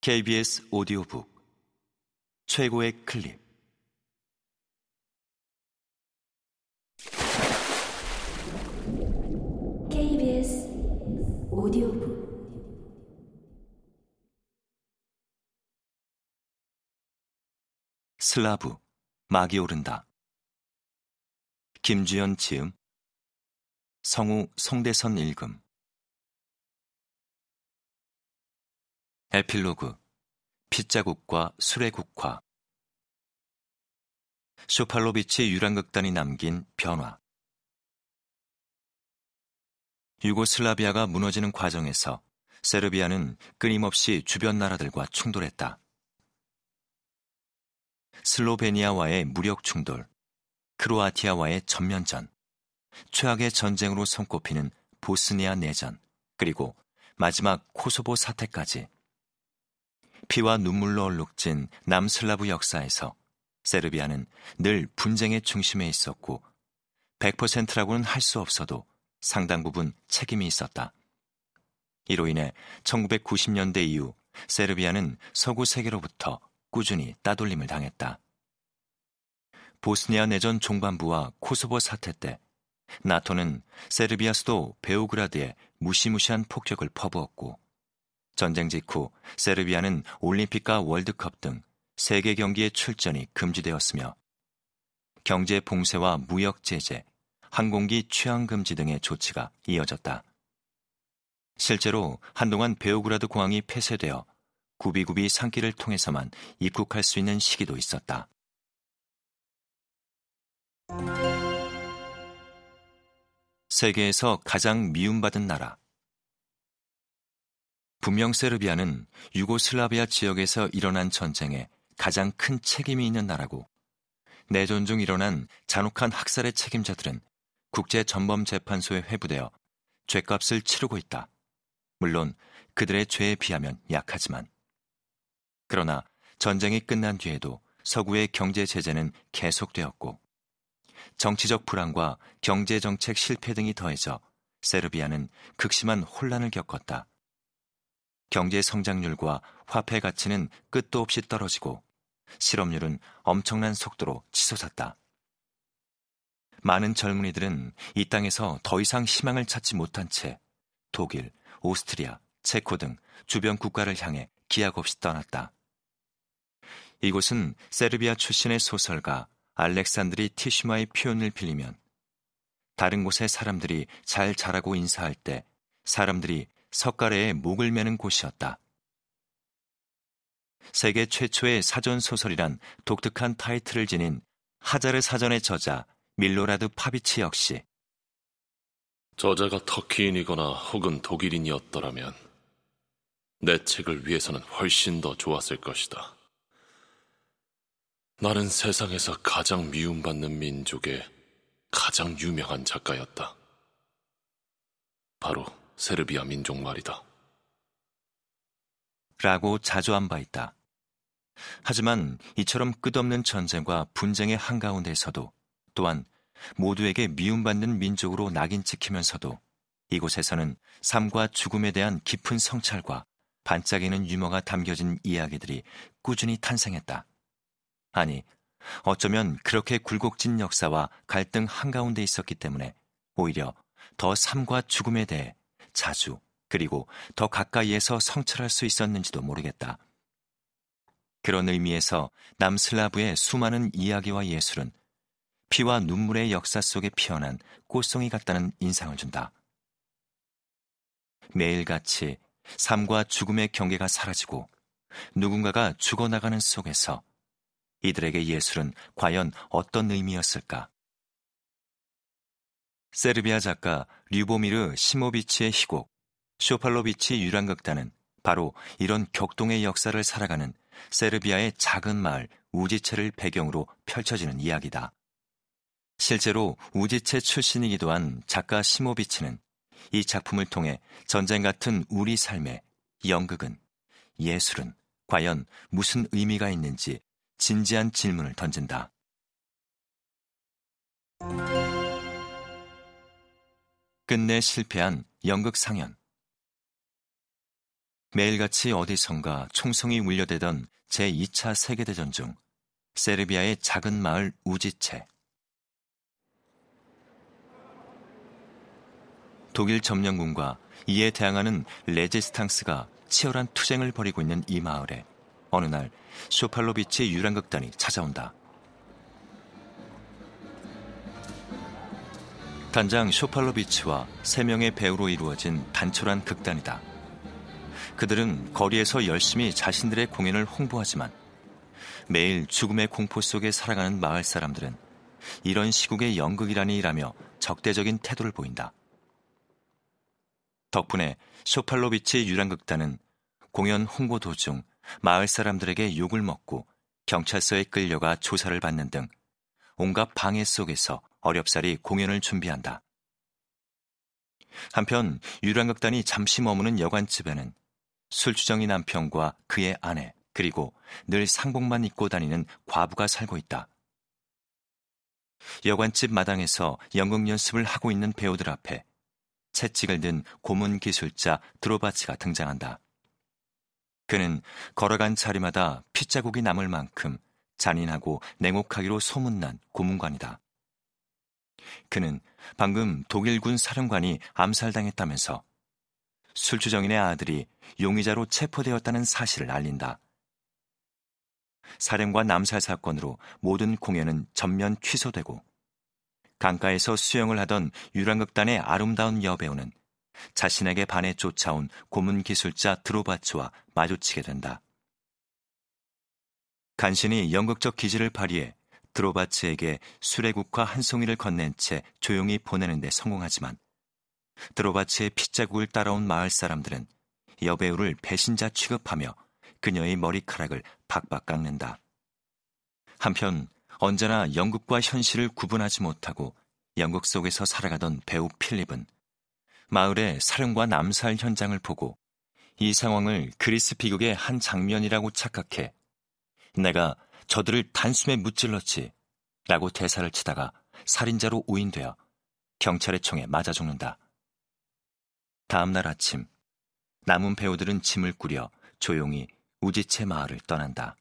KBS 오디오북. 최고의 클립. KBS 오디오북. 슬라브 막이 오른다. 김주연 지음. 성우 송대선 읽음 에필로그 피자국과 술의 국화 쇼팔로비치 유랑극단이 남긴 변화 유고슬라비아가 무너지는 과정에서 세르비아는 끊임없이 주변 나라들과 충돌했다. 슬로베니아와의 무력 충돌, 크로아티아와의 전면전, 최악의 전쟁으로 손꼽히는 보스니아 내전, 그리고 마지막 코소보 사태까지 피와 눈물로 얼룩진 남슬라브 역사에서 세르비아는 늘 분쟁의 중심에 있었고 100%라고는 할 수 없어도 상당 부분 책임이 있었다. 이로 인해 1990년대 이후 세르비아는 서구 세계로부터 꾸준히 따돌림을 당했다. 보스니아 내전 종반부와 코소보 사태 때 나토는 세르비아 수도 베오그라드에 무시무시한 폭격을 퍼부었고 전쟁 직후 세르비아는 올림픽과 월드컵 등 세계 경기의 출전이 금지되었으며 경제 봉쇄와 무역 제재, 항공기 취항 금지 등의 조치가 이어졌다. 실제로 한동안 베오그라드 공항이 폐쇄되어 구비구비 산길을 통해서만 입국할 수 있는 시기도 있었다. 세계에서 가장 미움받은 나라. 분명 세르비아는 유고슬라비아 지역에서 일어난 전쟁에 가장 큰 책임이 있는 나라고 내전 중 일어난 잔혹한 학살의 책임자들은 국제 전범 재판소에 회부되어 죄값을 치르고 있다. 물론 그들의 죄에 비하면 약하지만. 그러나 전쟁이 끝난 뒤에도 서구의 경제 제재는 계속되었고 정치적 불안과 경제 정책 실패 등이 더해져 세르비아는 극심한 혼란을 겪었다. 경제 성장률과 화폐 가치는 끝도 없이 떨어지고 실업률은 엄청난 속도로 치솟았다. 많은 젊은이들은 이 땅에서 더 이상 희망을 찾지 못한 채 독일, 오스트리아, 체코 등 주변 국가를 향해 기약 없이 떠났다. 이곳은 세르비아 출신의 소설가 알렉산드리 티슈마의 표현을 빌리면 다른 곳의 사람들이 잘 자라고 인사할 때 사람들이 석가래에 목을 매는 곳이었다. 세계 최초의 사전 소설이란 독특한 타이틀을 지닌 하자르 사전의 저자 밀로라드 파비치 역시 저자가 터키인이거나 혹은 독일인이었더라면 내 책을 위해서는 훨씬 더 좋았을 것이다. 나는 세상에서 가장 미움받는 민족의 가장 유명한 작가였다. 바로 세르비아 민족 말이다. 라고 자조한 바 있다. 하지만 이처럼 끝없는 전쟁과 분쟁의 한가운데에서도 또한 모두에게 미움받는 민족으로 낙인 찍히면서도 이곳에서는 삶과 죽음에 대한 깊은 성찰과 반짝이는 유머가 담겨진 이야기들이 꾸준히 탄생했다. 아니, 어쩌면 그렇게 굴곡진 역사와 갈등 한가운데 있었기 때문에 오히려 더 삶과 죽음에 대해 자주 그리고 더 가까이에서 성찰할 수 있었는지도 모르겠다. 그런 의미에서 남슬라브의 수많은 이야기와 예술은 피와 눈물의 역사 속에 피어난 꽃송이 같다는 인상을 준다. 매일같이 삶과 죽음의 경계가 사라지고 누군가가 죽어나가는 속에서 이들에게 예술은 과연 어떤 의미였을까? 세르비아 작가 류보미르 시모비치의 희곡 쇼팔로비치 유랑극단은 바로 이런 격동의 역사를 살아가는 세르비아의 작은 마을 우지체를 배경으로 펼쳐지는 이야기다. 실제로 우지체 출신이기도 한 작가 시모비치는 이 작품을 통해 전쟁 같은 우리 삶에 연극은 예술은 과연 무슨 의미가 있는지 진지한 질문을 던진다. 끝내 실패한 연극 상연. 매일같이 어디선가 총성이 울려대던 제2차 세계대전 중 세르비아의 작은 마을 우지체. 독일 점령군과 이에 대항하는 레지스탕스가 치열한 투쟁을 벌이고 있는 이 마을에 어느 날 쇼팔로비치의 유랑극단이 찾아온다. 단장 쇼팔로비치와 세 명의 배우로 이루어진 단촐한 극단이다. 그들은 거리에서 열심히 자신들의 공연을 홍보하지만 매일 죽음의 공포 속에 살아가는 마을 사람들은 이런 시국의 연극이라니라며 적대적인 태도를 보인다. 덕분에 쇼팔로비치 유랑극단은 공연 홍보 도중 마을 사람들에게 욕을 먹고 경찰서에 끌려가 조사를 받는 등 온갖 방해 속에서 어렵사리 공연을 준비한다. 한편 유랑극단이 잠시 머무는 여관집에는 술주정이 남편과 그의 아내 그리고 늘 상복만 입고 다니는 과부가 살고 있다. 여관집 마당에서 연극 연습을 하고 있는 배우들 앞에 채찍을 든 고문 기술자 드로바치가 등장한다. 그는 걸어간 자리마다 핏자국이 남을 만큼 잔인하고 냉혹하기로 소문난 고문관이다. 그는 방금 독일군 사령관이 암살당했다면서 술주정인의 아들이 용의자로 체포되었다는 사실을 알린다. 사령관 암살 사건으로 모든 공연은 전면 취소되고 강가에서 수영을 하던 유랑극단의 아름다운 여배우는 자신에게 반해 쫓아온 고문 기술자 드로바츠와 마주치게 된다. 간신히 연극적 기질을 발휘해 드로바츠에게 수레국화 한 송이를 건넨 채 조용히 보내는 데 성공하지만 드로바츠의 핏자국을 따라온 마을 사람들은 여배우를 배신자 취급하며 그녀의 머리카락을 박박 깎는다. 한편 언제나 연극과 현실을 구분하지 못하고 연극 속에서 살아가던 배우 필립은 마을의 사령과 남살 현장을 보고 이 상황을 그리스 비극의 한 장면이라고 착각해 내가 저들을 단숨에 무찔렀지 라고 대사를 치다가 살인자로 오인되어 경찰의 총에 맞아 죽는다. 다음 날 아침 남은 배우들은 짐을 꾸려 조용히 우지체 마을을 떠난다.